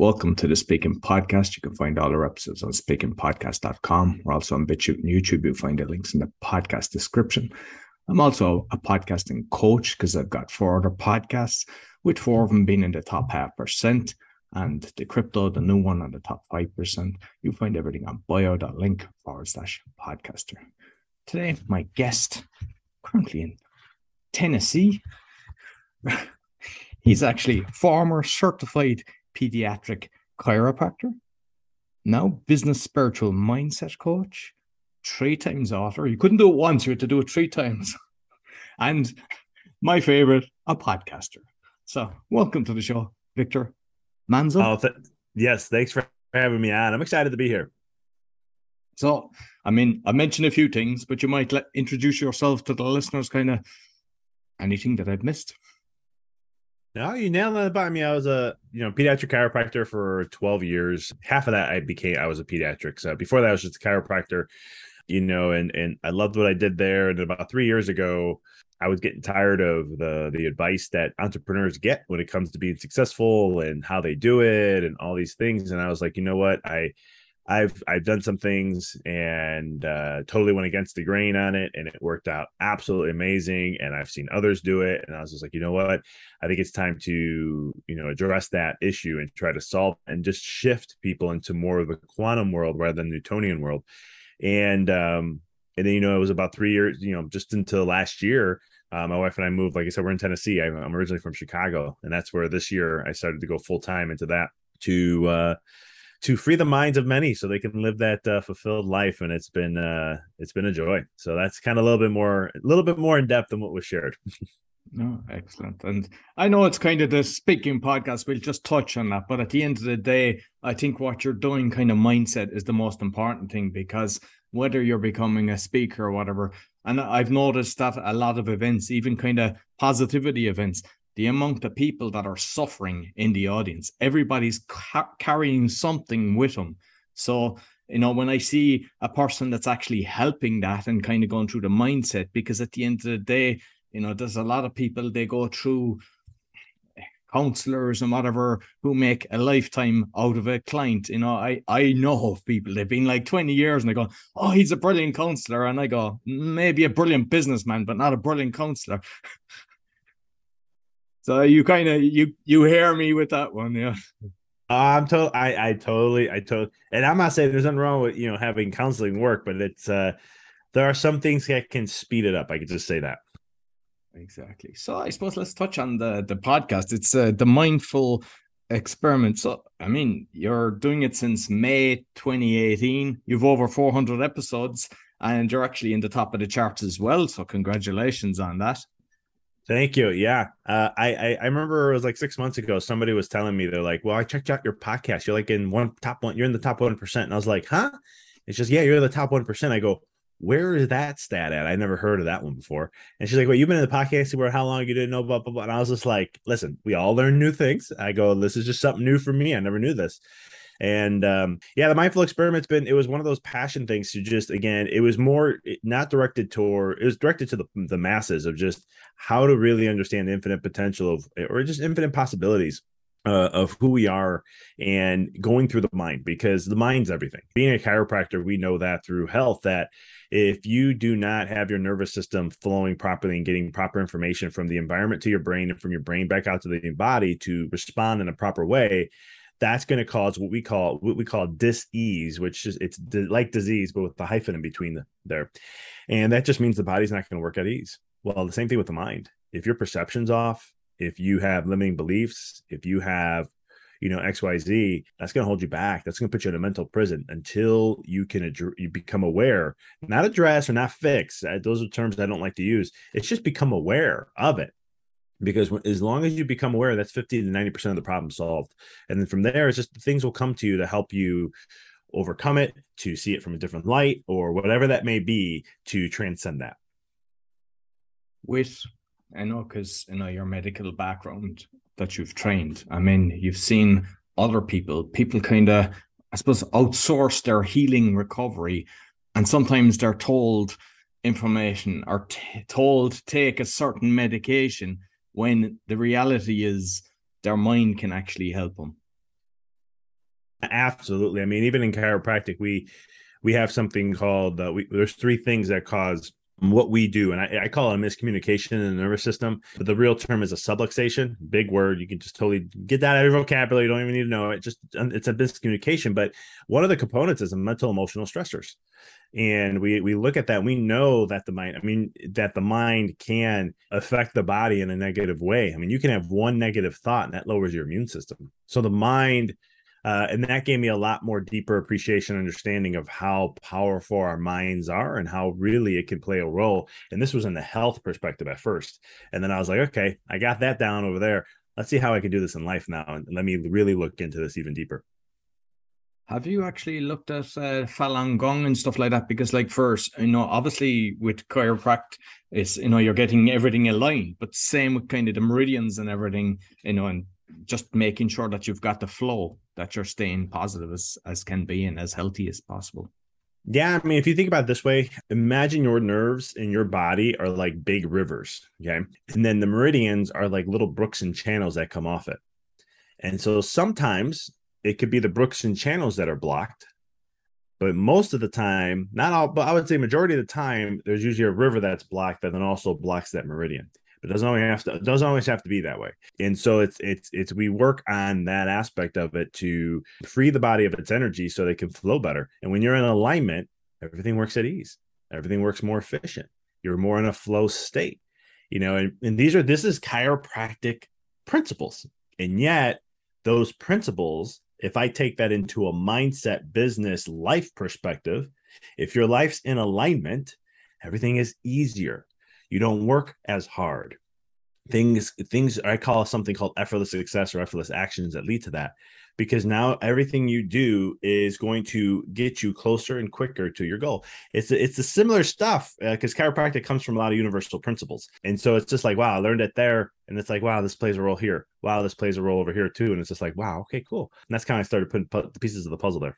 Welcome to the Speaking Podcast. You can find all our episodes on speakingpodcast.com. We're also on BitChute and YouTube. You'll find the links in the podcast description. I'm also a podcasting coach because I've got four other podcasts, with four of them being in the top half percent and the crypto, the new one on the top 5%. You'll find everything on bio.link forward slash podcaster. Today, my guest, currently in Tennessee, he's actually former certified pediatric chiropractor, now business spiritual mindset coach, three times author. You couldn't do it once, you had to do it three times. and my favorite, a podcaster. So, welcome to the show, Victor Manzo. Oh, th- yes. Thanks for having me on. I'm excited to be here. So, I mean, I mentioned a few things, but you might let, introduce yourself to the listeners, kind of anything that I've missed. No, you nailed it about me. I was a you know pediatric chiropractor for 12 years. Half of that I became I was a pediatric. So before that I was just a chiropractor, you know, and and I loved what I did there. And about three years ago, I was getting tired of the the advice that entrepreneurs get when it comes to being successful and how they do it and all these things. And I was like, you know what, I I've I've done some things and uh, totally went against the grain on it, and it worked out absolutely amazing. And I've seen others do it, and I was just like, you know what? I think it's time to you know address that issue and try to solve and just shift people into more of a quantum world rather than Newtonian world. And um, and then you know it was about three years, you know, just until last year. Uh, my wife and I moved. Like I said, we're in Tennessee. I'm originally from Chicago, and that's where this year I started to go full time into that to uh, to free the minds of many so they can live that uh, fulfilled life and it's been uh it's been a joy. So that's kind of a little bit more a little bit more in depth than what was shared. No excellent. And i know it's kind of the speaking podcast we'll just touch on that but at the end of the day i think what you're doing kind of mindset is the most important thing because whether you're becoming a speaker or whatever and i've noticed that a lot of events even kind of positivity events the amount of people that are suffering in the audience. Everybody's ca- carrying something with them. So, you know, when I see a person that's actually helping that and kind of going through the mindset, because at the end of the day, you know, there's a lot of people they go through counselors and whatever who make a lifetime out of a client. You know, I I know of people they've been like 20 years and they go, Oh, he's a brilliant counselor. And I go, maybe a brilliant businessman, but not a brilliant counselor. So you kind of you you hear me with that one, yeah. I'm told I I totally I totally and I'm not saying there's nothing wrong with you know having counseling work, but it's uh there are some things that can speed it up. I could just say that. Exactly. So I suppose let's touch on the the podcast. It's uh, the mindful experiment. So I mean, you're doing it since May 2018. You've over 400 episodes, and you're actually in the top of the charts as well. So congratulations on that. Thank you. Yeah, uh, I, I, I remember it was like six months ago. Somebody was telling me they're like, "Well, I checked out your podcast. You're like in one top one. You're in the top one percent." And I was like, "Huh?" It's just yeah, you're the top one percent. I go, "Where is that stat at? I never heard of that one before." And she's like, "Well, you've been in the podcast for how long? You didn't know about blah, blah." And I was just like, "Listen, we all learn new things." I go, "This is just something new for me. I never knew this." And um, yeah, the mindful experiment's been it was one of those passion things to just again, it was more not directed toward it was directed to the, the masses of just how to really understand infinite potential of or just infinite possibilities uh, of who we are and going through the mind because the mind's everything. Being a chiropractor, we know that through health that if you do not have your nervous system flowing properly and getting proper information from the environment to your brain and from your brain back out to the body to respond in a proper way, that's going to cause what we call what we call dis-ease which is it's like disease but with the hyphen in between the, there. And that just means the body's not going to work at ease. Well the same thing with the mind. If your perception's off if you have limiting beliefs if you have you know xyz that's going to hold you back. That's going to put you in a mental prison until you can ad- you become aware not address or not fix. Those are terms i don't like to use. It's just become aware of it because as long as you become aware that's 50 to 90% of the problem solved. And then from there it's just things will come to you to help you overcome it to see it from a different light or whatever that may be to transcend that. With i know because you know your medical background that you've trained i mean you've seen other people people kind of i suppose outsource their healing recovery and sometimes they're told information or t- told take a certain medication when the reality is their mind can actually help them. absolutely. I mean, even in chiropractic, we we have something called uh, we, there's three things that cause what we do, and I, I, call it a miscommunication in the nervous system. But the real term is a subluxation. Big word. You can just totally get that out of your vocabulary. You don't even need to know it. Just it's a miscommunication. But one of the components is a mental emotional stressors, and we we look at that. we know that the mind. I mean that the mind can affect the body in a negative way. I mean you can have one negative thought and that lowers your immune system. So the mind uh, and that gave me a lot more deeper appreciation understanding of how powerful our minds are and how really it can play a role and this was in the health perspective at first and then i was like okay i got that down over there let's see how i can do this in life now and let me really look into this even deeper have you actually looked at uh, Falun Gong and stuff like that? Because, like, first, you know, obviously with chiropractic, it's you know you're getting everything aligned, but same with kind of the meridians and everything, you know, and just making sure that you've got the flow that you're staying positive as as can be and as healthy as possible. Yeah, I mean, if you think about it this way, imagine your nerves in your body are like big rivers, okay? And then the meridians are like little brooks and channels that come off it. And so sometimes it could be the brooks and channels that are blocked, but most of the time, not all, but I would say majority of the time, there's usually a river that's blocked that then also blocks that meridian. But it doesn't always have to doesn't always have to be that way. And so it's it's it's we work on that aspect of it to free the body of its energy so they can flow better. And when you're in alignment, everything works at ease. Everything works more efficient. You're more in a flow state. You know, and, and these are this is chiropractic principles. And yet those principles, if I take that into a mindset, business, life perspective, if your life's in alignment, everything is easier. You don't work as hard. Things things i call something called effortless success or effortless actions that lead to that because now everything you do is going to get you closer and quicker to your goal. It's it's a similar stuff because uh, chiropractic comes from a lot of universal principles. And so it's just like wow i learned it there and it's like wow this plays a role here. Wow this plays a role over here too. And it's just like wow okay cool. And that's kind of started putting pu- the pieces of the puzzle there.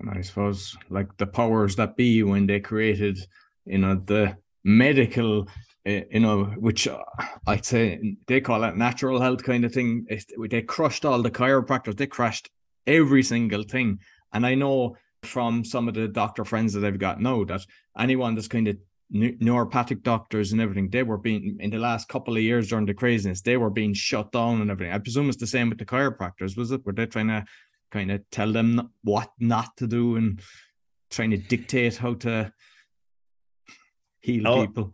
And i suppose like the powers that be when they created you know the medical you know, which uh, I'd say they call it natural health kind of thing. They crushed all the chiropractors. They crushed every single thing. And I know from some of the doctor friends that I've got now that anyone that's kind of naturopathic doctors and everything, they were being in the last couple of years during the craziness, they were being shut down and everything. I presume it's the same with the chiropractors, was it? Were they trying to kind of tell them what not to do and trying to dictate how to heal oh, people?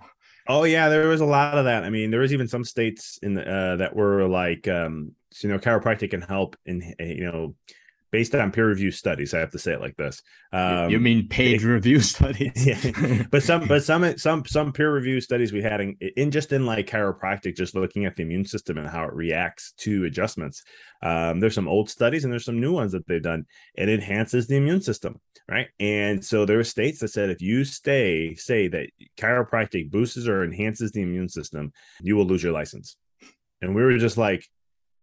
Oh yeah, there was a lot of that. I mean, there was even some states in the, uh, that were like, um, you know, chiropractic can help in, you know, based on peer review studies. I have to say it like this. Um, you mean paid review studies? yeah, but some, but some, some, some peer review studies we had in, in just in like chiropractic, just looking at the immune system and how it reacts to adjustments. Um, there's some old studies and there's some new ones that they've done. It enhances the immune system, right? And so there are states that said if you stay, say that chiropractic boosts or enhances the immune system, you will lose your license. And we were just like,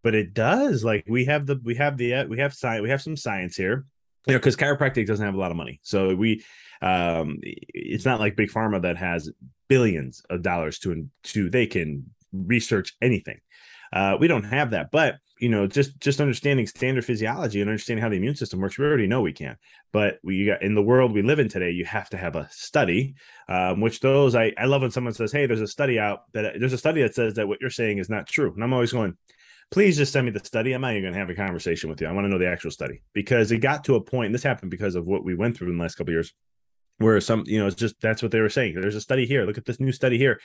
but it does. Like we have the we have the uh, we have science we have some science here, you know, because chiropractic doesn't have a lot of money, so we um it's not like big pharma that has billions of dollars to to they can research anything. Uh, we don't have that, but you know, just just understanding standard physiology and understanding how the immune system works, we already know we can. But we got in the world we live in today, you have to have a study. Um, which those I I love when someone says, "Hey, there's a study out that there's a study that says that what you're saying is not true," and I'm always going, please just send me the study. I'm not even going to have a conversation with you. I want to know the actual study because it got to a point. And this happened because of what we went through in the last couple years, where some, you know, it's just that's what they were saying. There's a study here. Look at this new study here.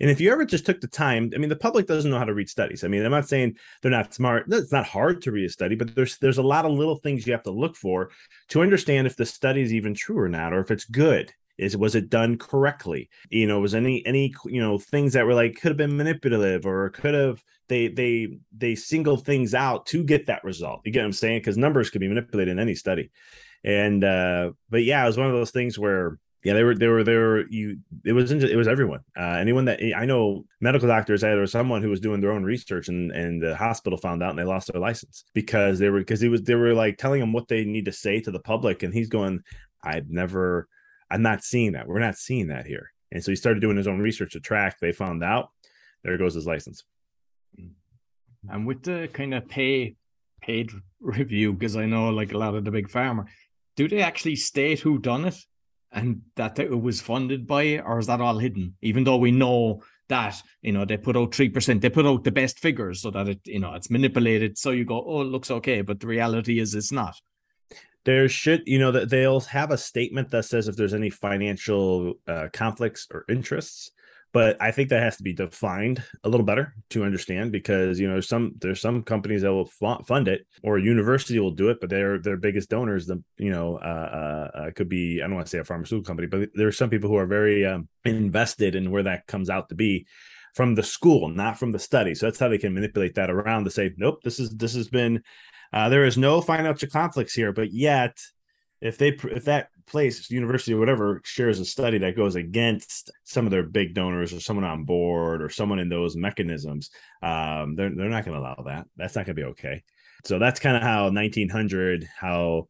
And if you ever just took the time, I mean, the public doesn't know how to read studies. I mean, I'm not saying they're not smart. It's not hard to read a study, but there's there's a lot of little things you have to look for to understand if the study is even true or not, or if it's good is was it done correctly? You know was any any you know things that were like could have been manipulative or could have they they they single things out to get that result. You get what i'm saying? Because numbers could be manipulated in any study. And uh but yeah it was one of those things where yeah they were they were they were you it was it was everyone. Uh anyone that i know medical doctors was someone who was doing their own research and and the hospital found out and they lost their license because they were because he was they were like telling him what they need to say to the public and he's going i've never I'm not seeing that. We're not seeing that here. And so he started doing his own research to track. They found out. There goes his license. And with the kind of pay paid review because I know like a lot of the big pharma. Do they actually state who done it and that it was funded by, or is that all hidden? Even though we know that you know they put out three percent, they put out the best figures so that it you know it's manipulated. So you go, oh, it looks okay, but the reality is it's not there should you know that they'll have a statement that says if there's any financial uh, conflicts or interests but i think that has to be defined a little better to understand because you know some there's some companies that will fund it or a university will do it but their their biggest donors the you know uh, uh, uh could be i don't want to say a pharmaceutical company but there are some people who are very um, invested in where that comes out to be from the school not from the study. So that's how they can manipulate that around to say nope this is this has been uh, there is no financial conflicts here, but yet, if they if that place, university or whatever, shares a study that goes against some of their big donors or someone on board or someone in those mechanisms, um, they're they're not going to allow that. That's not going to be okay. So that's kind of how 1900, how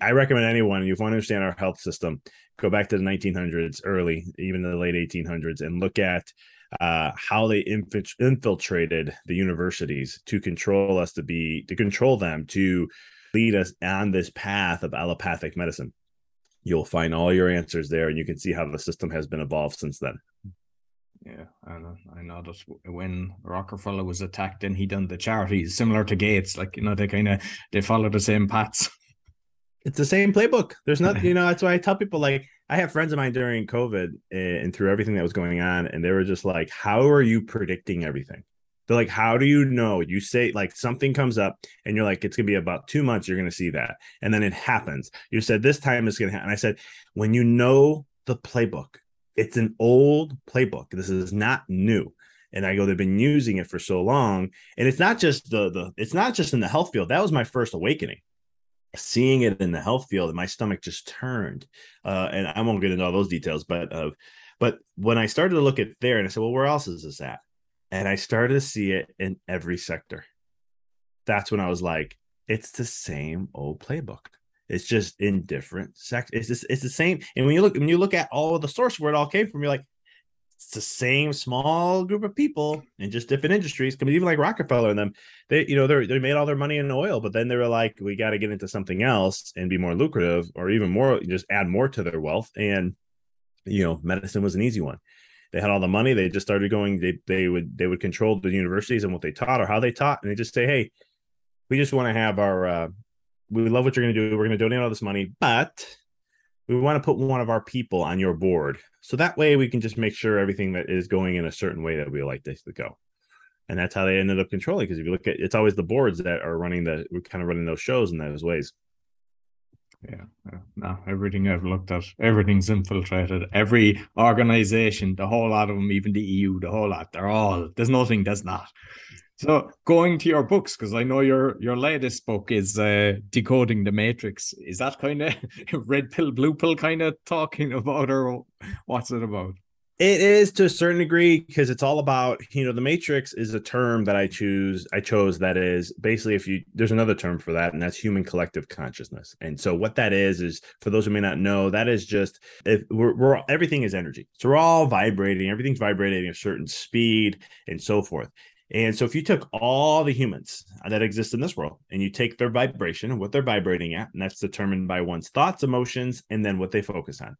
I recommend anyone, if you want to understand our health system, go back to the 1900s, early, even the late 1800s, and look at uh, how they infiltrated the universities to control us to be to control them to lead us on this path of allopathic medicine. You'll find all your answers there and you can see how the system has been evolved since then. Yeah i know i know that when rockefeller was attacked and he done the charities similar to gates like you know they kind of they follow the same paths it's the same playbook there's nothing, you know that's why i tell people like I have friends of mine during COVID eh, and through everything that was going on, and they were just like, How are you predicting everything? They're like, How do you know? You say like something comes up and you're like, It's gonna be about two months, you're gonna see that. And then it happens. You said this time is gonna happen. I said, When you know the playbook, it's an old playbook. This is not new. And I go, they've been using it for so long. And it's not just the the it's not just in the health field. That was my first awakening seeing it in the health field, and my stomach just turned. Uh, and I won't get into all those details, but uh, but when I started to look at there, and I said, well, where else is this at? And I started to see it in every sector. That's when I was like, it's the same old playbook. It's just in different sectors. It's just, it's the same. And when you look when you look at all of the source where it all came from, you're like, it's the same small group of people in just different industries. Mean, even like Rockefeller and them, they you know they they made all their money in oil, but then they were like, we got to get into something else and be more lucrative, or even more, just add more to their wealth. And you know, medicine was an easy one. They had all the money. They just started going. They they would they would control the universities and what they taught or how they taught, and they just say, hey, we just want to have our. Uh, we love what you're going to do. We're going to donate all this money, but we want to put one of our people on your board. So that way we can just make sure everything that is going in a certain way that we like this to go. And that's how they ended up controlling because if you look at it's always the boards that are running the we're kind of running those shows in those ways. Yeah, yeah. No everything i've looked at everything's infiltrated. Every organization the whole lot of them even the eu the whole lot they're all there's nothing that's not so going to your books, because I know your your latest book is uh, decoding the Matrix. Is that kind of red pill, blue pill kind of talking about, or what's it about? It is to a certain degree because it's all about you know the Matrix is a term that I choose. I chose that is basically if you there's another term for that, and that's human collective consciousness. And so what that is is for those who may not know, that is just if we're, we're everything is energy, so we're all vibrating. Everything's vibrating at a certain speed and so forth. And so if you took all the humans that exist in this world and you take their vibration and what they're vibrating at, and that's determined by one's thoughts, emotions, and then what they focus on.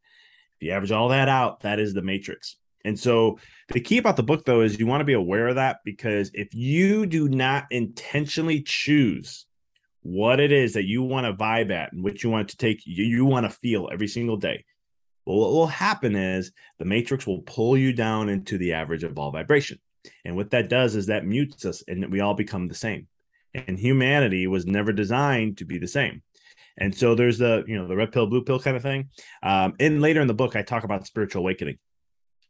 If you average all that out, that is the matrix. And so the key about the book though is you want to be aware of that because if you do not intentionally choose what it is that you want to vibe at and what you want to take you, you want to feel every single day well what will happen is the matrix will pull you down into the average of all vibration and what that does is that mutes us and we all become the same. And humanity was never designed to be the same. And so there's the, you know, the red pill, blue pill kind of thing. Um, and later in the book, I talk about spiritual awakening.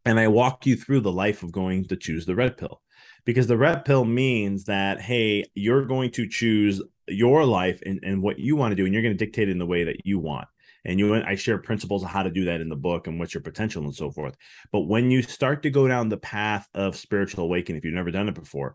And I walk you through the life of going to choose the red pill. Because the red pill means that, hey, you're going to choose your life and, and what you want to do, and you're going to dictate it in the way that you want and you i share principles of how to do that in the book and what's your potential and so forth but when you start to go down the path of spiritual awakening if you've never done it before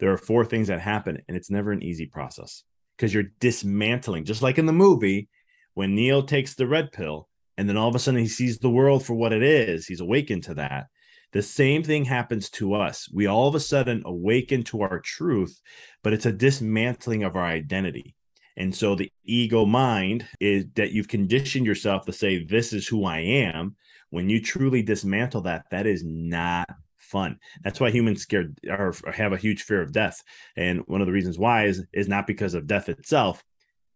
there are four things that happen and it's never an easy process because you're dismantling just like in the movie when Neo takes the red pill and then all of a sudden he sees the world for what it is he's awakened to that The same thing happens to us. We all of a sudden awaken to our truth, but it's a dismantling of our identity. And so the ego mind is that you've conditioned yourself to say, This is who I am. When you truly dismantle that, that is not fun. That's why humans scared or have a huge fear of death. And one of the reasons why is is not because of death itself,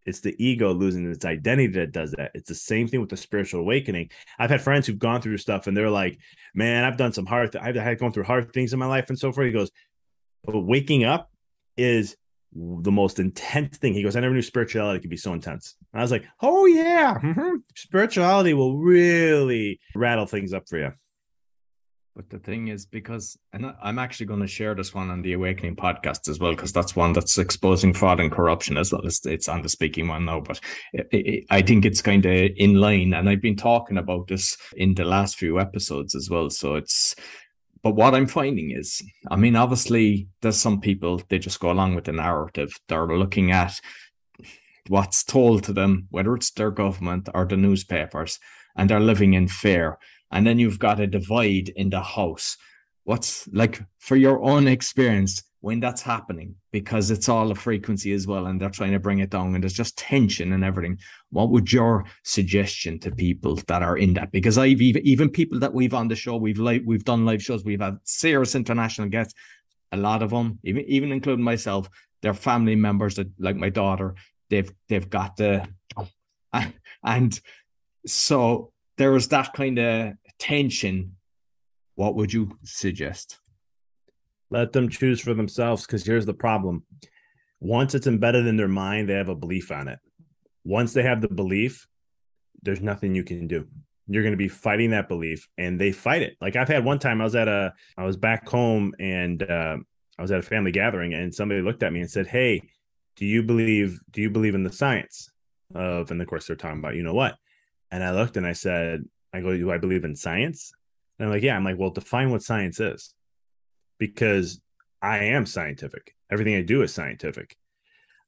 it's the ego losing its identity that does that. It's the same thing with the spiritual awakening. I've had friends who've gone through stuff and they're like, man, I've done some hard, th- I've had gone through hard things in my life and so forth. He goes, but waking up is the most intense thing. He goes, I never knew spirituality could be so intense. And I was like, oh yeah, mm-hmm. spirituality will really rattle things up for you. But the thing is, because and I'm actually going to share this one on the Awakening podcast as well, because that's one that's exposing fraud and corruption as well. It's, it's on the speaking one now, but it, it, I think it's kind of in line. And I've been talking about this in the last few episodes as well. So it's, but what I'm finding is, I mean, obviously, there's some people they just go along with the narrative. They're looking at what's told to them, whether it's their government or the newspapers, and they're living in fear and then you've got a divide in the house what's like for your own experience when that's happening because it's all a frequency as well and they're trying to bring it down and there's just tension and everything. What would your suggestion to people that are in that? Because i've even, even people that we've on the show we've live we've done live shows we've had serious international guests a lot of them even even including myself they're family members that like my daughter they've they've got the and so there was that kind of tension, what would you suggest? Let them choose for themselves because here's the problem. Once it's embedded in their mind, they have a belief on it. Once they have the belief, there's nothing you can do. You're going to be fighting that belief and they fight it. Like I've had one time I was at a I was back home and uh, I was at a family gathering and somebody looked at me and said, "Hey, do you believe do you believe in the science of and of course they're talking about you know what?" And I looked and I said, I go, do I believe in science? And I'm like, yeah. I'm like, well, define what science is, because I am scientific. Everything I do is scientific.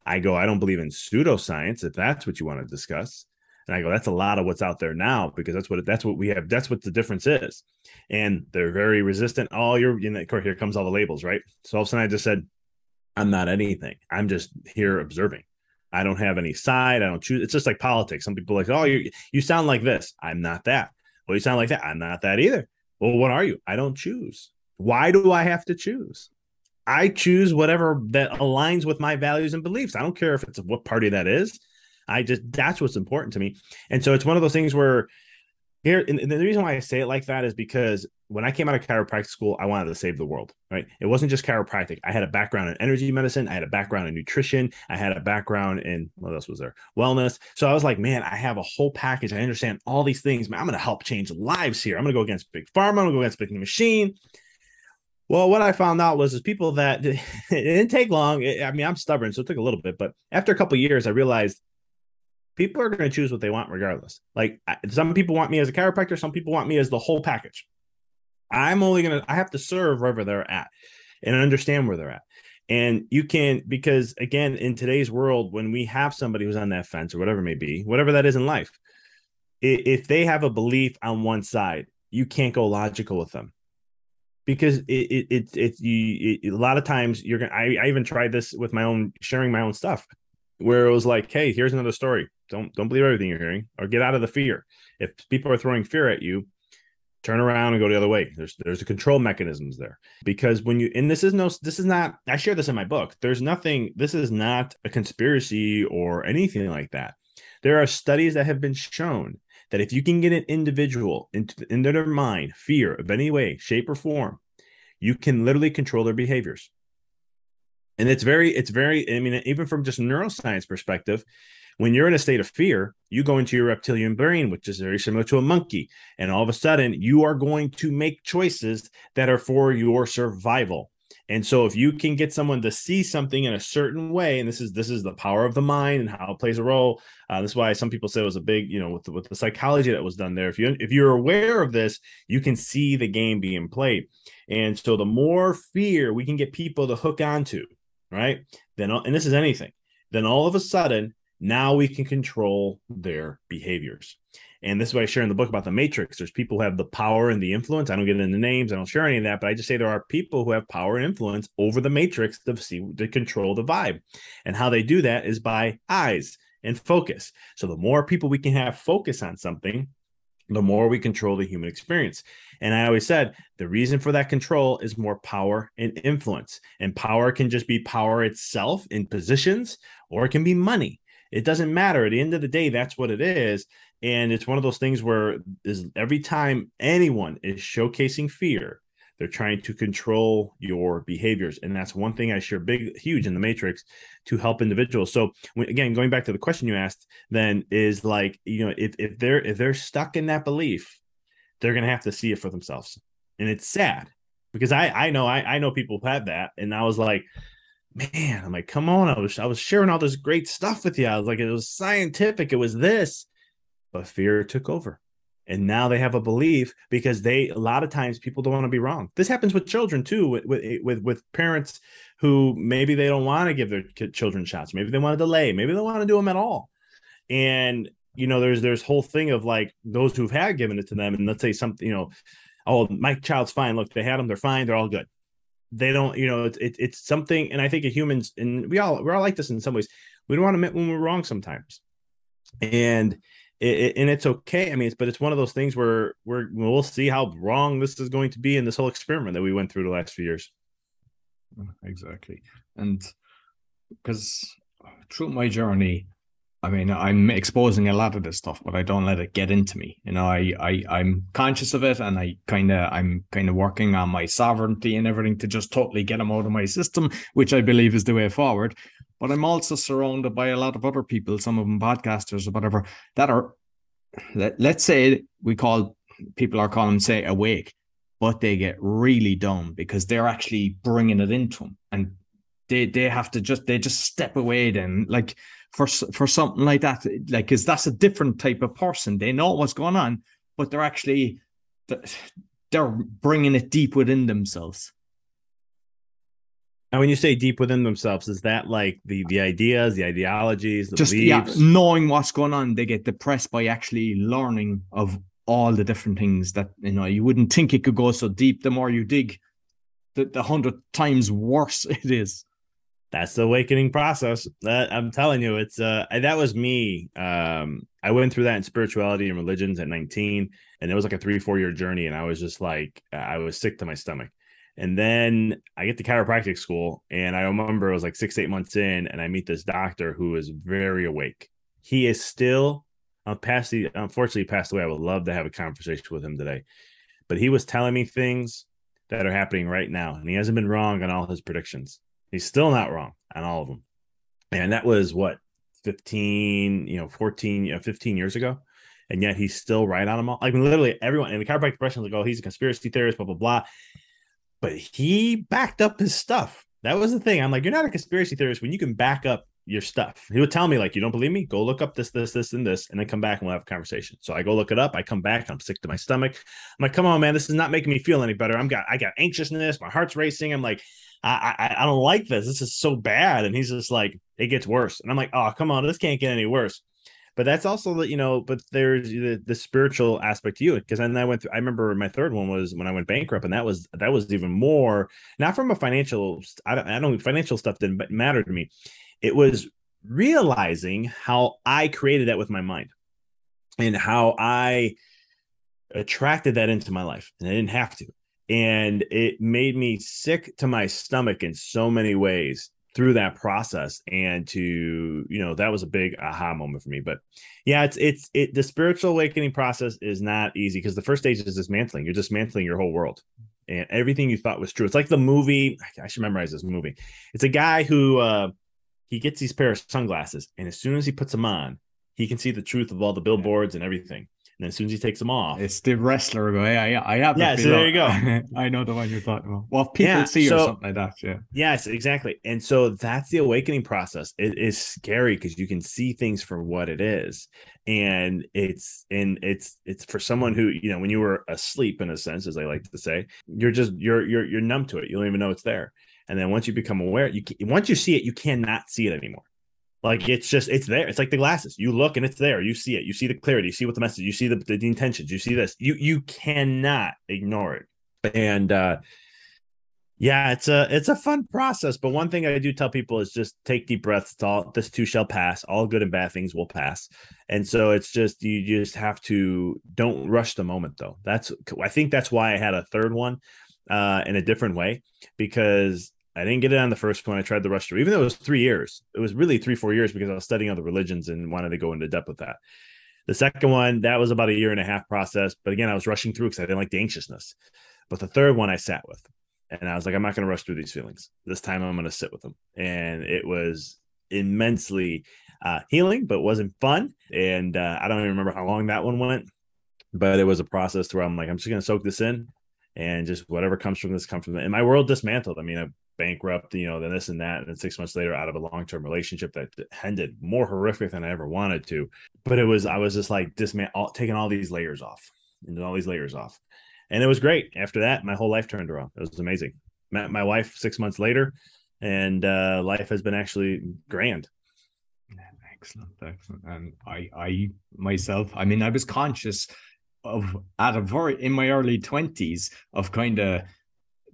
I go, I don't believe in pseudoscience, if that's what you want to discuss. And I go, that's a lot of what's out there now because that's what that's what we have. That's what the difference is. And they're very resistant. Oh, your, you know, here comes all the labels, right? So all of a sudden I just said, I'm not anything. I'm just here observing. I don't have any side. I don't choose. It's just like politics. Some people like, oh, you you sound like this. I'm not that. Well, you sound like that. I'm not that either. Well, what are you? I don't choose. Why do I have to choose? I choose whatever that aligns with my values and beliefs. I don't care if it's what party that is. I just that's what's important to me. And so it's one of those things where here and the reason why I say it like that is because when I came out of chiropractic school, I wanted to save the world, right? It wasn't just chiropractic. I had a background in energy medicine. I had a background in nutrition. I had a background in what else was there? Wellness. So I was like, man, I have a whole package. I understand all these things. Man, I'm going to help change lives here. I'm going to go against big pharma. I'm going to go against big machine. Well, what I found out was is people that it didn't take long. I mean, I'm stubborn, so it took a little bit, but after a couple years, I realized people are going to choose what they want regardless. Like some people want me as a chiropractor, some people want me as the whole package. I'm only going to, I have to serve wherever they're at and understand where they're at. And you can, because again, in today's world, when we have somebody who's on that fence or whatever it may be, whatever that is in life, if they have a belief on one side, you can't go logical with them because it it it, it you it, a lot of times you're gonna I, I even tried this with my own sharing my own stuff where it was like hey here's another story. Don't don't believe everything you're hearing or get out of the fear. If people are throwing fear at you turn around and go the other way. There's there's a control mechanisms there because when you and this is no this is not i share this in my book. There's nothing this is not a conspiracy or anything like that. There are studies that have been shown that if you can get an individual into, into their mind fear of any way shape or form you can literally control their behaviors and it's very it's very i mean even from just neuroscience perspective when you're in a state of fear, you go into your reptilian brain, which is very similar to a monkey. And all of a sudden, you are going to make choices that are for your survival. And so if you can get someone to see something in a certain way, and this is this is the power of the mind and how it plays a role. Uh, that's why some people say it was a big, you know, with the, with the psychology that was done there. If you if you're aware of this, you can see the game being played. And so the more fear we can get people to hook onto, right? Then and this is anything. Then all of a sudden Now we can control their behaviors. And this is what I share in the book about the matrix. There's people who have the power and the influence. I don't get into names, I don't share any of that, but I just say there are people who have power and influence over the matrix to see to control the vibe. And how they do that is by eyes and focus. So the more people we can have focus on something, the more we control the human experience. And I always said the reason for that control is more power and influence. And power can just be power itself in positions, or it can be money. It doesn't matter. At the end of the day, that's what it is. And it's one of those things where is every time anyone is showcasing fear, they're trying to control your behaviors. And that's one thing I share big, huge in the matrix to help individuals. So again, going back to the question you asked, then is like, you know, if, if they're if they're stuck in that belief, they're gonna have to see it for themselves. And it's sad because I I know I, I know people had that. And I was like, man, I'm like, come on. I was I was sharing all this great stuff with you. I was like, it was scientific, it was this, but fear took over. And now they have a belief because they a lot of times people don't want to be wrong. This happens with children too with with eh, with, parents who maybe they don't want to give their children shots. Maybe they want to delay. Maybe they want to do them at all. And you know there's there's whole thing of like those who've had given it to them and let's say something you know oh my child's fine. Look they had them they're fine. They're all good. They don't you know it's it, it's something and i think humans and we all we're all like this in some ways. We don't want to admit when we're wrong sometimes. And it, and it's okay. I mean, it's, but it's one of those things where we're we'll see how wrong this is going to be in this whole experiment that we went through the last few years. Exactly, and because through my journey, I mean, I'm exposing a lot of this stuff, but I don't let it get into me. You know, I, I I'm conscious of it, and I kind of I'm kind of working on my sovereignty and everything to just totally get them out of my system, which I believe is the way forward but I'm also surrounded by a lot of other people, some of them podcasters or whatever, that are, let, let's say we call people are calling say awake, but they get really dumb because they're actually bringing it into them and they they have to just they just step away then like for for something like that like because that's a different type of person. They know what's going on but they're actually they're bringing it deep within themselves and when you say deep within themselves, is that like the the ideas, the ideologies, the just beliefs? yeah, knowing what's going on, they get depressed by actually learning of all the different things that you know you wouldn't think it could go so deep. The more you dig, the, the hundred times worse it is. That's the awakening process. That I'm telling you, it's uh that was me. Um, I went through that in spirituality and religions at 19, and it was like a three four year journey, and I was just like I was sick to my stomach and then I get to chiropractic school, and I remember it was like six, eight months in, and I meet this doctor who is very awake. He is still, uh, past the, unfortunately, passed away. I would love to have a conversation with him today, but he was telling me things that are happening right now, and he hasn't been wrong on all his predictions. He's still not wrong on all of them, and that was what 15, you know, 14, you know, 15 years ago and yet he's still right on them all. Like literally everyone in the chiropractic profession is like, oh, he's a conspiracy theorist, blah blah blah but he backed up his stuff. That was the thing. I'm like, you're not a conspiracy theorist when you can back up your stuff. He would tell me, like, you don't believe me? Go look up this, this, this, and this, and then come back and we'll have a conversation. So I go look it up. I come back. I'm sick to my stomach. I'm like, come on, man, this is not making me feel any better. I'm got, I got anxiousness. My heart's racing. I'm like, I, I, I don't like this. This is so bad. And he's just like, it gets worse. And I'm like, oh, come on, this can't get any worse but that's also the you know but there's the, the spiritual aspect to you because then i went through i remember my third one was when i went bankrupt and that was that was even more not from a financial i don't, I don't financial stuff didn't matter to me. It was realizing how i created that with my mind and how i attracted that into my life and i didn't have to. And it made me sick to my stomach in so many ways through that process and to you know that was a big aha moment for me but yeah it's it's it the spiritual awakening process is not easy because the first stage is dismantling you're dismantling your whole world and everything you thought was true it's like the movie i should memorize this movie it's a guy who uh he gets these pair of sunglasses and as soon as he puts them on he can see the truth of all the billboards and everything and as soon as he takes them off, it's the wrestler guy. I, I have. Yeah, so there you go. I know the one you're talking about. Well, people yeah, see so, or something like that. Yeah. Yes, exactly. And so that's the awakening process. It is scary because you can see things for what it is, and it's and it's it's for someone who you know when you were asleep in a sense, as I like to say, you're just you're you're you're numb to it. You don't even know it's there. And then once you become aware, you once you see it, you cannot see it anymore Like it's just it's there. It's like the glasses. You look and it's there. You see it. You see the clarity. You see what the message. You see the, the, the intentions. You see this. You you cannot ignore it. And uh yeah, it's a it's a fun process. But one thing I do tell people is just take deep breaths. It's all this too shall pass. All good and bad things will pass. And so it's just you just have to don't rush the moment though. That's I think that's why I had a third one uh in a different way because I didn't get it on the first one. I tried the rush through, even though it was three years. It was really three, four years because I was studying other religions and wanted to go into depth with that. The second one, that was about a year and a half process. But again, I was rushing through because I didn't like the anxiousness. But the third one I sat with. And I was like, I'm not going to rush through these feelings. This time I'm going to sit with them. And it was immensely uh, healing, but wasn't fun. And uh, I don't even remember how long that one went. But it was a process where I'm like, I'm just going to soak this in and just whatever comes from this comes from it. And my world dismantled. I mean, I bankrupt, you know, then this and that. And then six months later, out of a long term relationship that ended more horrific than I ever wanted to. But it was, I was just like dismant, all, taking all these layers off and all these layers off. And it was great. After that, my whole life turned around. It was amazing. Met my wife six months later, and uh, life has been actually grand. Excellent, excellent. And I, I myself, I mean, I was conscious of at a very in my early twenties of kind of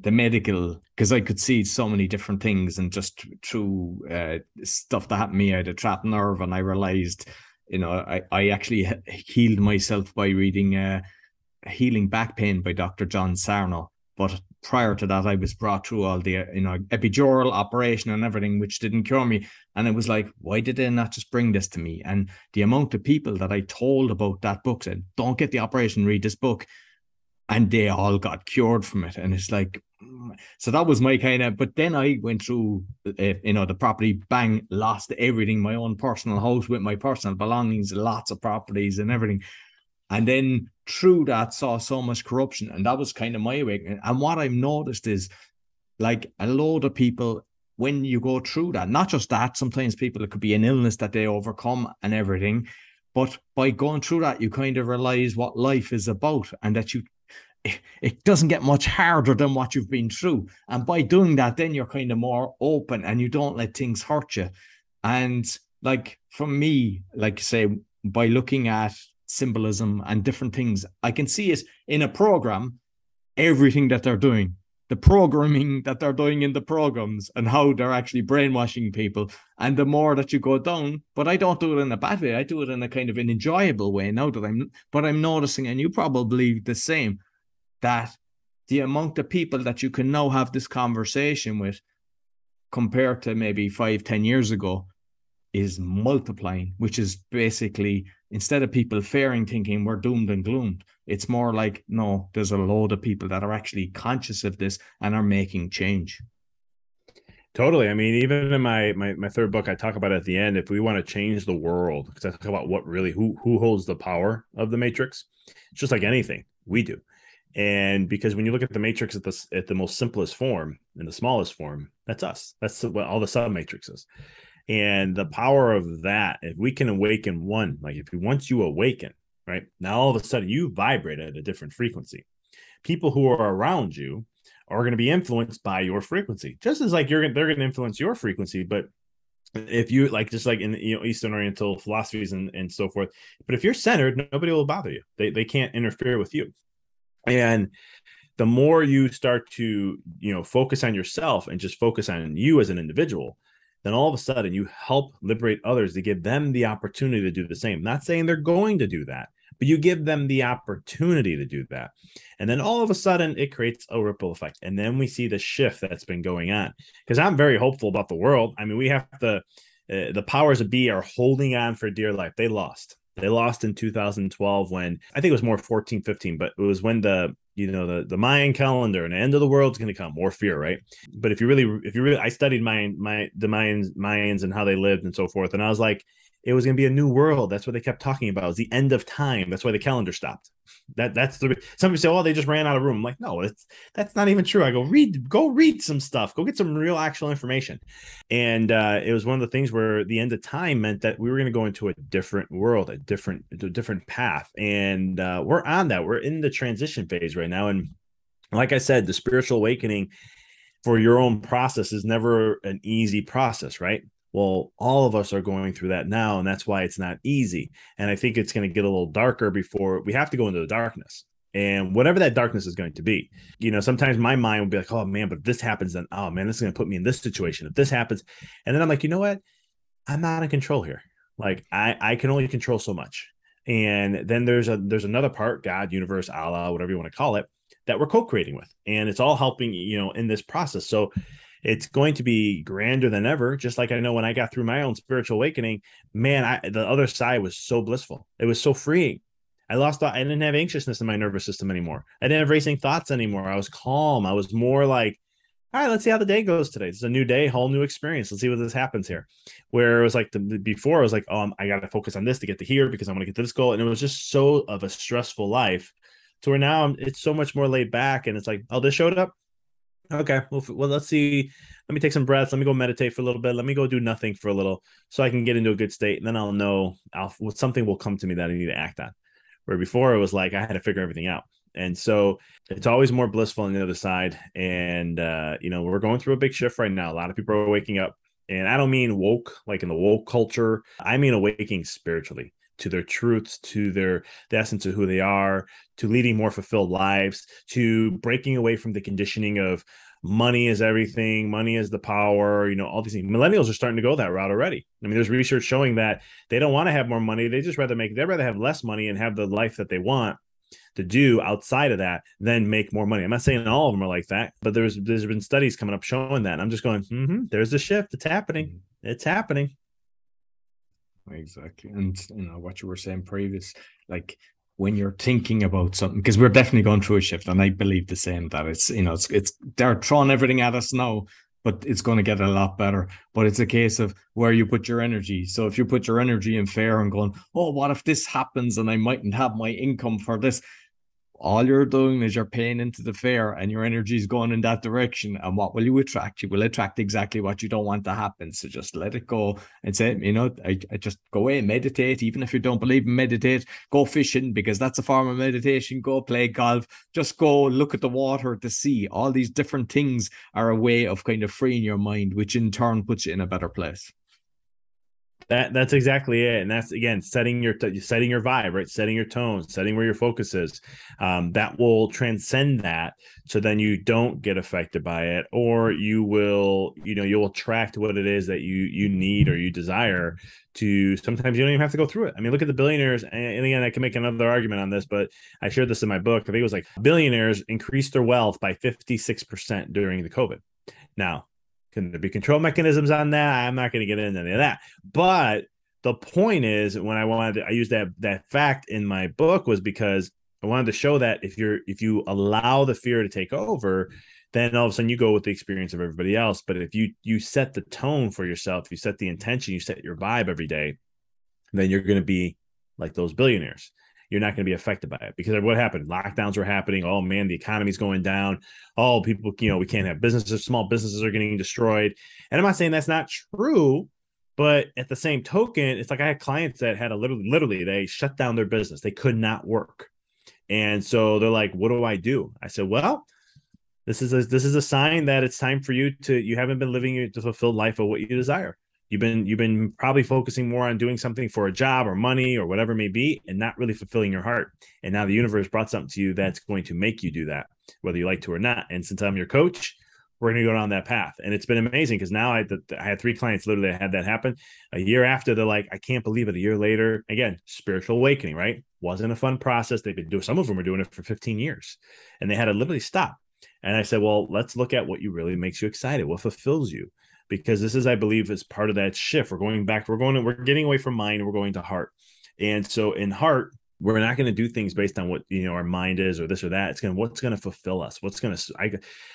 the medical because I could see so many different things and just through uh, stuff that happened to me, I had a trapped nerve, and I realized, you know, I I actually healed myself by reading uh, Healing Back Pain by Dr. John Sarno. But prior to that, I was brought through all the you know epidural operation and everything, which didn't cure me. And it was like, why did they not just bring this to me? And the amount of people that I told about that book said, "Don't get the operation, read this book," and they all got cured from it. And it's like, so that was my kind of. But then I went through, uh, you know, the property bang, lost everything, my own personal house with my personal belongings, lots of properties and everything. And then through that, saw so much corruption. And that was kind of my awakening. And what I've noticed is like a load of people, when you go through that, not just that, sometimes people, it could be an illness that they overcome and everything. But by going through that, you kind of realize what life is about and that you it doesn't get much harder than what you've been through. And by doing that, then you're kind of more open and you don't let things hurt you. And like for me, like say, by looking at symbolism and different things. I can see it in a program, everything that they're doing, the programming that they're doing in the programs and how they're actually brainwashing people. And the more that you go down, but I don't do it in a bad way. I do it in a kind of an enjoyable way now that I'm, but I'm noticing, and you probably the same, that the amount of people that you can now have this conversation with compared to maybe five, ten years ago is multiplying, which is basically instead of people fearing thinking we're doomed and gloomed, it's more like, no, there's a load of people that are actually conscious of this and are making change. Totally. I mean, even in my my my third book, I talk about at the end, if we want to change the world, because I talk about what really who who holds the power of the matrix. It's just like anything we do. And because when you look at the matrix at the at the most simplest form, in the smallest form, that's us. That's what all the sub matrices and the power of that if we can awaken one like if once you awaken right now all of a sudden you vibrate at a different frequency. People who are around you are going to be influenced by your frequency just as like you're they're going to influence your frequency but if you like just like in you know eastern oriental philosophies and, and so forth but if you're centered nobody will bother you. They, they can't interfere with you and the more you start to you know focus on yourself and just focus on you as an individual then all of a sudden you help liberate others to give them the opportunity to do the same. Not saying they're going to do that, but you give them the opportunity to do that. And then all of a sudden it creates a ripple effect. And then we see the shift that's been going on. Because I'm very hopeful about the world. I mean, we have to, uh, the powers of be are holding on for dear life. They lost. They lost in 2012 when I think it was more 14, 15, but it was when the you know the the Mayan calendar and the end of the world's going to come more fear right? But if you really if you really I studied my my the Mayans Mayans and how they lived and so forth and I was like it was going to be a new world. That's what they kept talking about. It's the end of time. That's why the calendar stopped. That that's the some people say, oh, they just ran out of room. I'm like, no, it's that's not even true. I go read, go read some stuff, go get some real actual information. And uh, it was one of the things where the end of time meant that we were going to go into a different world, a different, a different path. And uh, we're on that. We're in the transition phase right now. And like I said, the spiritual awakening for your own process is never an easy process, right? Well, all of us are going through that now, and that's why it's not easy. And I think it's going to get a little darker before we have to go into the darkness. And whatever that darkness is going to be, you know, sometimes my mind will be like, oh man, but if this happens, then oh man, this is going to put me in this situation. If this happens, and then I'm like, you know what? I'm not in control here. Like I, I can only control so much. And then there's a there's another part, God, universe, Allah, whatever you want to call it, that we're co-creating with. And it's all helping, you know, in this process. So it's going to be grander than ever. Just like I know when I got through my own spiritual awakening, man, I, the other side was so blissful. It was so freeing. I lost I didn't have anxiousness in my nervous system anymore. I didn't have racing thoughts anymore. I was calm. I was more like, all right, let's see how the day goes today. It's a new day, whole new experience. Let's see what this happens here. Where it was like the before, I was like, oh, I got to focus on this to get to here because I'm going to get to this goal, and it was just so of a stressful life. To where now it's so much more laid back, and it's like, oh, this showed up. Okay, well, well, let's see. Let me take some breaths. Let me go meditate for a little bit. Let me go do nothing for a little, so I can get into a good state, and then I'll know I'll something will come to me that I need to act on. Where before it was like I had to figure everything out. And so it's always more blissful on the other side. And uh, you know, we're going through a big shift right now. A lot of people are waking up. And I don't mean woke like in the woke culture. I mean awakening spiritually to their truths, to their the essence of who they are, to leading more fulfilled lives, to breaking away from the conditioning of money is everything, money is the power, you know, all these things. Millennials are starting to go that route already. I mean, there's research showing that they don't want to have more money. They just rather make, they'd rather have less money and have the life that they want to do outside of that than make more money. I'm not saying all of them are like that, but there's there's been studies coming up showing that. And I'm just going, mm-hmm, there's a shift. It's happening. Mm-hmm. It's happening. Exactly. And you know what you were saying previous, like when you're thinking about something, because we're definitely going through a shift, and I believe the same that it's you know it's it's they're throwing everything at us now, but it's going to get a lot better. But it's a case of where you put your energy. So if you put your energy in fear and going, oh, what if this happens and I mightn't have my income for this? All you're doing is you're paying into the fear and your energy is going in that direction. And what will you attract? You will attract exactly what you don't want to happen. So just let it go and say, you know, I, I just go away and meditate. Even if you don't believe in meditate, go fishing because that's a form of meditation. Go play golf. Just go look at the water, the sea. All these different things are a way of kind of freeing your mind, which in turn puts you in a better place. That that's exactly it, and that's again setting your setting your vibe, right? Setting your tone, setting where your focus is. Um, that will transcend that, so then you don't get affected by it, or you will, you know, you'll attract what it is that you you need or you desire. To sometimes you don't even have to go through it. I mean, look at the billionaires, and again, I can make another argument on this, but I shared this in my book. I think it was like billionaires increased their wealth by fifty six percent during the COVID. Now, can there be control mechanisms on that? I'm not going to get into any of that. But the point is, when I wanted, to, I used that that fact in my book was because I wanted to show that if you're if you allow the fear to take over, then all of a sudden you go with the experience of everybody else. But if you you set the tone for yourself, you set the intention, you set your vibe every day, then you're going to be like those billionaires you're not going to be affected by it because what happened? Lockdowns were happening. Oh man, the economy's going down. Oh, people, you know, we can't have businesses. Small businesses are getting destroyed. And I'm not saying that's not true, but at the same token, it's like I had clients that had a literally, literally, they shut down their business. They could not work, and so they're like, "What do I do?" I said, "Well." This is a this is a sign that it's time for you to you haven't been living your fulfilled life of what you desire you've been you've been probably focusing more on doing something for a job or money or whatever it may be and not really fulfilling your heart. And now the universe brought something to you that's going to make you do that whether you like to or not. And since i'm your coach we're going to go down that path. And it's been amazing because now I, I had three clients literally that had that happen. A year after they're like i can't believe it. A year later again spiritual awakening right? Wasn't a fun process. They've been doing some of them were doing it for 15 years and they had to literally stop. And i said well let's look at what you really makes you excited what fulfills you because this is, I believe, is part of that shift. We're going back, we're going, we're getting away from mind, we're going to heart. And so in heart, we're not going to do things based on what you know our mind is or this or that. It's going to what's going to fulfill us. What's going to I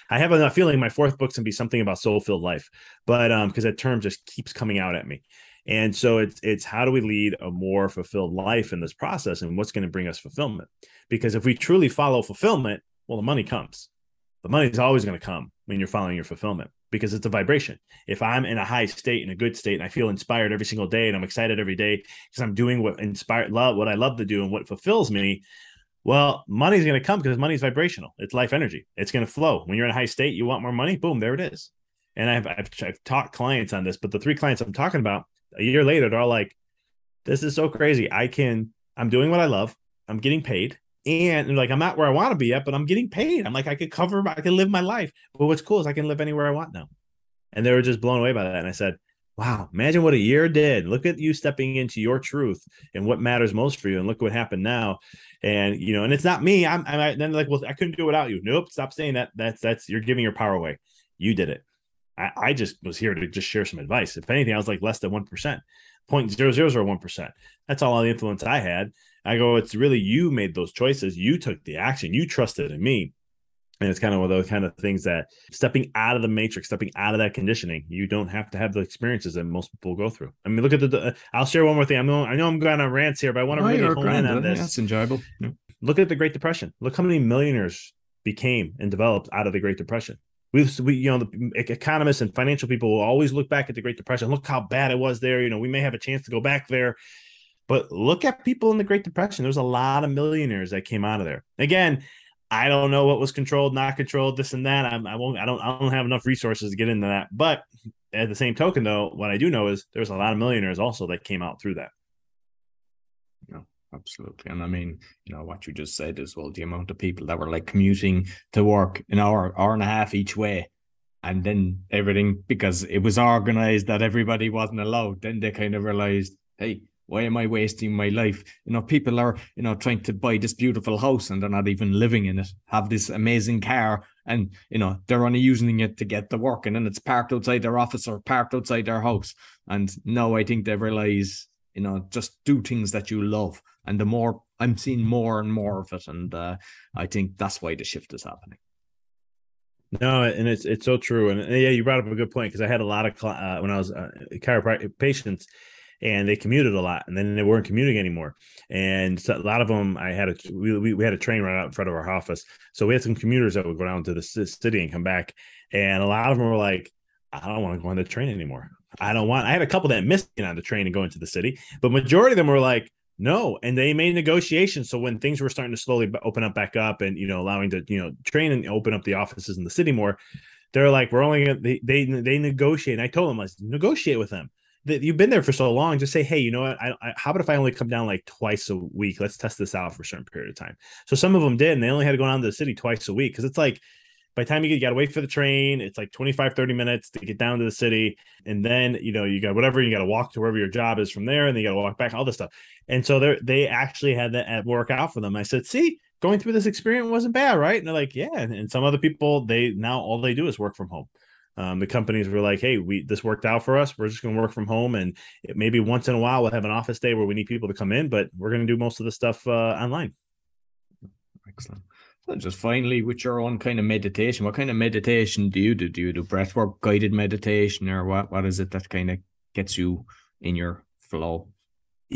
I have a feeling my fourth book's going to be something about soul filled life, but um because that term just keeps coming out at me. And so it's it's how do we lead a more fulfilled life in this process and what's going to bring us fulfillment? Because if we truly follow fulfillment, well, the money comes. The money is always going to come when you're following your fulfillment because it's a vibration. If I'm in a high state, in a good state, and I feel inspired every single day, and I'm excited every day because I'm doing what inspired love, what I love to do, and what fulfills me. Well, money's going to come because money's vibrational. It's life energy. It's going to flow. When you're in a high state, you want more money. Boom, there it is. And I've, I've, I've taught clients on this, but the three clients I'm talking about a year later, they're all like, this is so crazy. I can, I'm doing what I love. I'm getting paid. And like, I'm not where I want to be yet, but I'm getting paid. I'm like, I could cover, I can live my life. But what's cool is I can live anywhere I want now. And they were just blown away by that. And I said, wow, imagine what a year did. Look at you stepping into your truth and what matters most for you. And look what happened now. And, you know, and it's not me. I'm, I'm then like, well, I couldn't do it without you. Nope. Stop saying that. That's, that's, you're giving your power away. You did it. I, I just was here to just share some advice. If anything, I was like less than 1%, 0.0001%. That's all the influence I had. I go, it's really you made those choices. You took the action. You trusted in me. And it's kind of one of those kind of things that stepping out of the matrix stepping out of that conditioning you don't have to have the experiences that most people go through. I mean look at the, the i'll share one more thing. I'm i know i'm going on rants here but i want to oh, really hone in on this. That's enjoyable. Yeah. look at the great depression. Look how many millionaires became and developed out of the great depression. We've, we you know the economists and financial people will always look back at the great depression. Look how bad it was there. You know we may have a chance to go back there but look at people in the great depression there's a lot of millionaires that came out of there again I don't know what was controlled, not controlled, this and that. I'm, I won't. I don't. I don't have enough resources to get into that. But at the same token, though, what I do know is there's a lot of millionaires also that came out through that. No, absolutely. And I mean, you know, what you just said as well, the amount of people that were like commuting to work an hour, hour and a half each way. And then everything, because it was organized that everybody wasn't allowed, then they kind of realized, hey, why am I wasting my life? You know, people are, you know, trying to buy this beautiful house and they're not even living in it, have this amazing car, and you know, they're only using it to get to work, and then it's parked outside their office or parked outside their house. And now I think they realize, you know, just do things that you love. And the more I'm seeing more and more of it, and uh, I think that's why the shift is happening. No, and it's it's so true, and, and yeah, you brought up a good point because I had a lot of uh, when I was uh, chiropractic patients and they commuted a lot and then they weren't commuting anymore and so a lot of them i had a we, we had a train right out in front of our office so we had some commuters that would go down to the city and come back and a lot of them were like i don't want to go on the train anymore i don't want i had a couple that missed on the train and going to the city but majority of them were like no, and they made negotiations. So when things were starting to slowly open up back up, and you know, allowing to you know train and open up the offices in the city more, they're like, we're only gonna, they they they negotiate. And I told them, let's negotiate with them that you've been there for so long, just say, hey, you know what? I, I, how about if I only come down like twice a week? Let's test this out for a certain period of time. So some of them did, and they only had to go down to the city twice a week because it's like by the time you get, you got to wait for the train. It's like 25, 30 minutes to get down to the city. And then, you know, you got whatever, you got to walk to wherever your job is from there, and then you got to walk back, all this stuff. And so they they actually had that work out for them. I said, see, going through this experience wasn't bad, right? And they're like, yeah. And some other people, they now all they do is work from home um, the companies were like, "Hey, we this worked out for us. We're just going to work from home, and it, maybe once in a while we'll have an office day where we need people to come in, but we're going to do most of the stuff uh, online." Excellent. So just finally, with your own kind of meditation, what kind of meditation do you do? Do you do breathwork, guided meditation, or what? What is it that kind of gets you in your flow?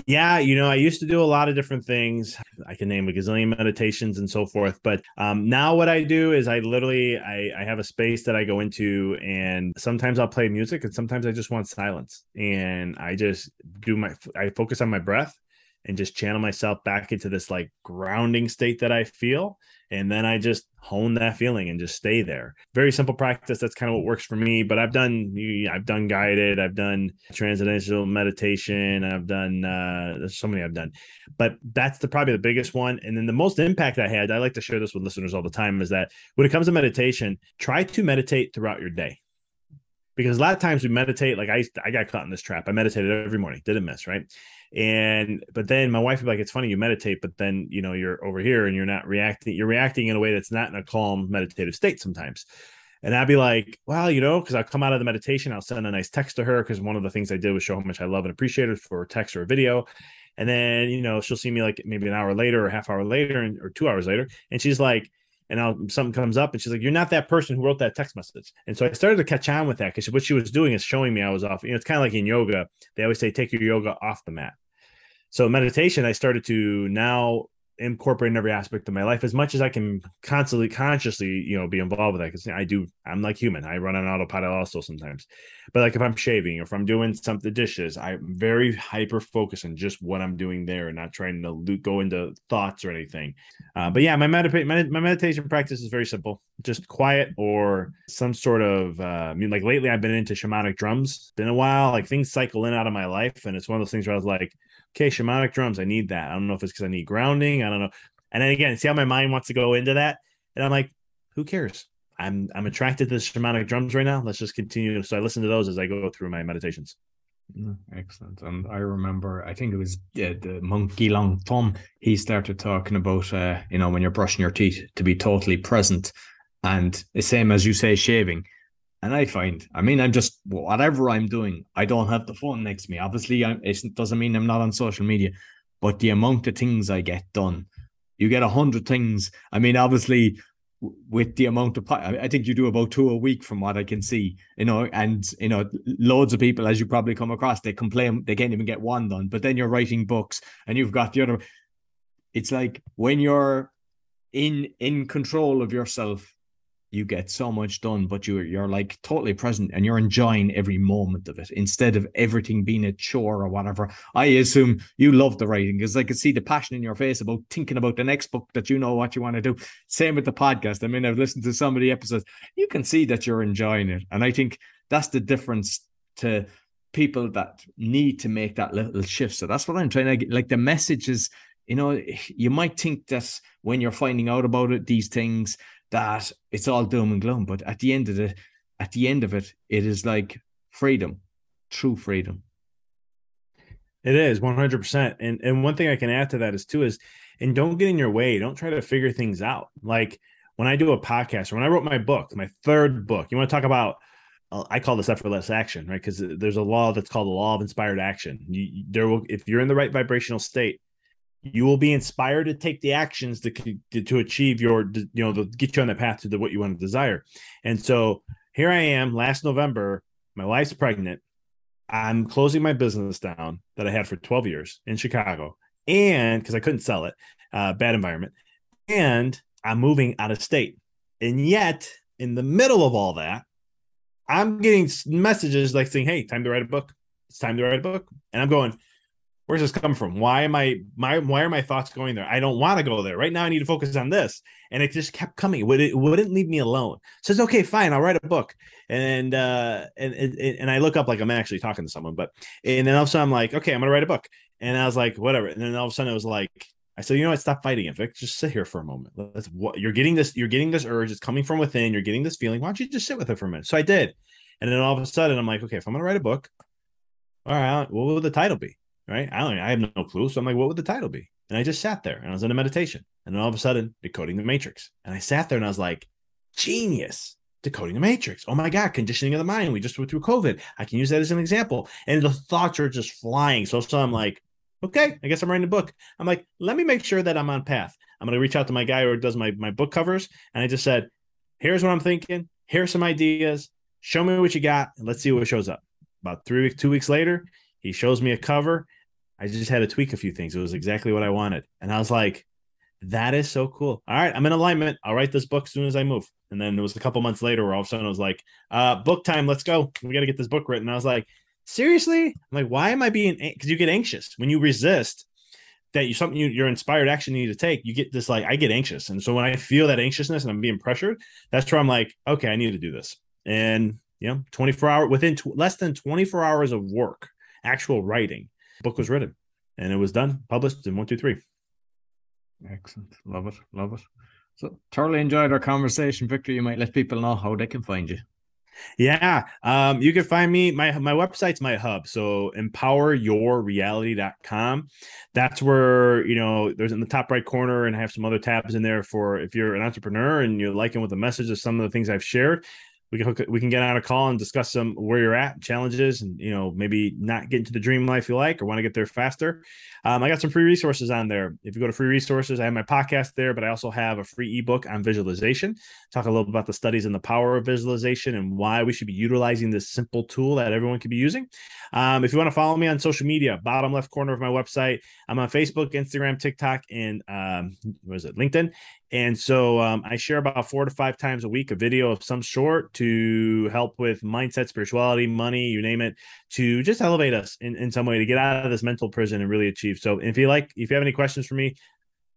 Yeah, you know, I used to do a lot of different things. I can name a gazillion meditations and so forth. But um, now what I do is I literally I, I have a space that I go into, and sometimes I'll play music, and sometimes I just want silence, and I just do my I focus on my breath and just channel myself back into this like grounding state that I feel. And then I just hone that feeling and just stay there. Very simple practice. That's kind of what works for me. But I've done, I've done guided, I've done transcendental meditation, I've done, uh, there's so many I've done. But that's the probably the biggest one. And then the most impact I had, I like to share this with listeners all the time, is that when it comes to meditation, try to meditate throughout your day because a lot of times we meditate like i i got caught in this trap i meditated every morning didn't miss right and but then my wife would be like it's funny you meditate but then you know you're over here and you're not reacting you're reacting in a way that's not in a calm meditative state sometimes and I'd be like, well, you know, because I'll come out of the meditation, I'll send a nice text to her because one of the things I did was show how much I love and appreciate her for a text or a video. And then, you know, she'll see me like maybe an hour later or half hour later and, or two hours later. And she's like, and now something comes up and she's like, You're not that person who wrote that text message. And so I started to catch on with that because what she was doing is showing me I was off. You know, it's kind of like in yoga, they always say, Take your yoga off the mat. So meditation, I started to now incorporating every aspect of my life as much as I can constantly consciously, you know, be involved with that. Cause I do, I'm like human. I run on autopilot also sometimes. But like if I'm shaving or if I'm doing some the dishes, I'm very hyper focused on just what I'm doing there and not trying to go into thoughts or anything. Uh, but yeah, my, medita- my, my meditation practice is very simple, just quiet or some sort of, uh, I mean, like lately I've been into shamanic drums. Been a while, like things cycle in out of my life. And it's one of those things where I was like, okay, shamanic drums, I need that. I don't know if it's because I need grounding. I don't know. And then again, see how my mind wants to go into that. And I'm like, who cares? I'm I'm attracted to the shamanic drums right now. Let's just continue. So I listen to those as I go through my meditations. Mm, excellent. And I remember, I think it was yeah, the monkey long Thom. He started talking about, uh, you know, when you're brushing your teeth, to be totally present, and the same as you say, shaving. And I find, I mean, I'm just whatever I'm doing, I don't have the phone next to me. Obviously, I'm, it doesn't mean I'm not on social media, but the amount of things I get done, you get a hundred things. I mean, obviously, with the amount of, I think you do about two a week from what I can see, you know, and you know, loads of people, as you probably come across, they complain they can't even get one done. But then you're writing books, and you've got the other. It's like when you're in in control of yourself you get so much done, but you're you're like totally present and you're enjoying every moment of it instead of everything being a chore or whatever. I assume you love the writing because I could see the passion in your face about thinking about the next book that you know what you want to do. Same with the podcast. I mean, I've listened to some of the episodes. You can see that you're enjoying it, and I think that's the difference to people that need to make that little shift. So that's what I'm trying to get. Like the message is, you know, you might think that when you're finding out about it, these things that it's all doom and gloom. But at the end of the at the end of it, it is like freedom, true freedom. It is 100%. And and one thing I can add to that is too is and don't get in your way. Don't try to figure things out. Like when I do a podcast or when I wrote my book, my third book, you want to talk about uh, I call this effortless action, right? Because there's a law that's called the law of inspired action. You, there will, if you're in the right vibrational state, you will be inspired to take the actions to to achieve your you know to get you on the path to the, what you want to desire. And so here i am last november my wife's pregnant. I'm closing my business down that i had for 12 years in chicago and because i couldn't sell it uh, bad environment and i'm moving out of state. And yet in the middle of all that i'm getting messages like saying hey time to write a book. It's time to write a book. And i'm going where's this come from? Why am I my why are my thoughts going there? I don't want to go there. Right now I need to focus on this. And it just kept coming. Would it wouldn't leave me alone. So it's okay, fine, I'll write a book. And uh and and, and I look up like I'm actually talking to someone, but and then all of a sudden I'm like, okay, I'm gonna write a book. And I was like, whatever. And then all of a sudden it was like I said, you know what? Stop fighting it, Vic. Just sit here for a moment. Let's what you're getting this. You're getting this urge. It's coming from within. You're getting this feeling. Why don't you just sit with it for a minute? So I did, and then all of a sudden, I'm like, okay, if I'm gonna write a book, all right, what will the title be? Right? I don't, I have no clue. So I'm like, what would the title be? And I just sat there and I was in a meditation. And then all of a sudden, decoding the matrix. And I sat there and I was like, genius, decoding the matrix. Oh my God, conditioning of the mind. We just went through COVID. I can use that as an example. And the thoughts are just flying. So, so I'm like, okay, I guess I'm writing a book. I'm like, let me make sure that I'm on path. I'm going to reach out to my guy who does my, my book covers. And I just said, here's what I'm thinking. Here's some ideas. Show me what you got. And let's see what shows up. About three weeks, two weeks later, he shows me a cover. I just had to tweak a few things. It was exactly what I wanted. And I was like, that is so cool. All right, I'm in alignment. I'll write this book as soon as I move. And then it was a couple months later where all of a sudden I was like, uh, book time, let's go. We got to get this book written. And I was like, seriously? I'm like, why am I being because you get anxious when you resist that you something you, your inspired action you need to take, you get this like I get anxious. And so when I feel that anxiousness and I'm being pressured, that's where I'm like, okay, I need to do this. And you know, 24 hour within tw- less than 24 hours of work, actual writing, book was written and it was done, published in one, two, three. Excellent. Love it. Love it. So thoroughly enjoyed our conversation, Victor. You might let people know how they can find you. Yeah. Um, you can find me. My my website's my hub. So empoweryourreality.com. That's where, you know, there's in the top right corner and I have some other tabs in there for if you're an entrepreneur and you're liking with the message of some of the things I've shared we can hook, we can get on a call and discuss some where you're at, challenges, and you know maybe not get into the dream life you like or want to get there faster. Um, I got some free resources on there. If you go to free resources, I have my podcast there, but I also have a free ebook on visualization. Talk a little bit about the studies and the power of visualization and why we should be utilizing this simple tool that everyone can be using. Um, if you want to follow me on social media, bottom left corner of my website, I'm on Facebook, Instagram, TikTok, and um, was it LinkedIn? And so um, I share about four to five times a week a video of some sort to help with mindset, spirituality, money, you name it, to just elevate us in, in some way to get out of this mental prison and really achieve. So if you like, if you have any questions for me,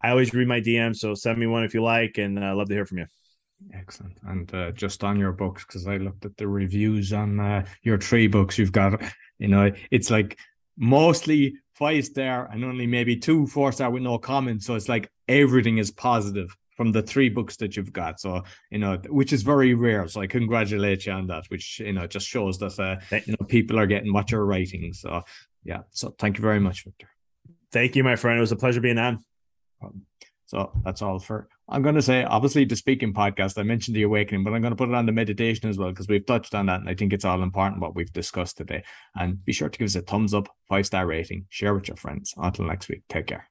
I always read my DMs. So send me one if you like, and I uh, love to hear from you. Excellent. And uh, just on your books, because I looked at the reviews on uh, your three books you've got, you know, it's like mostly five star and only maybe two four star with no comments. So it's like everything is positive from the three books that you've got. So, you know, which is very rare. So I congratulate you on that, which, you know, just shows that, uh, you know, people are getting what you're writing. So, yeah. So thank you very much, Victor. Thank you, my friend. It was a pleasure being on. So that's all for, I'm going to say, obviously, the speaking podcast, I mentioned the awakening, but I'm going to put it on the meditation as well, because we've touched on that. And I think it's all important what we've discussed today. And be sure to give us a thumbs up, five star rating, share with your friends. Until next week, take care.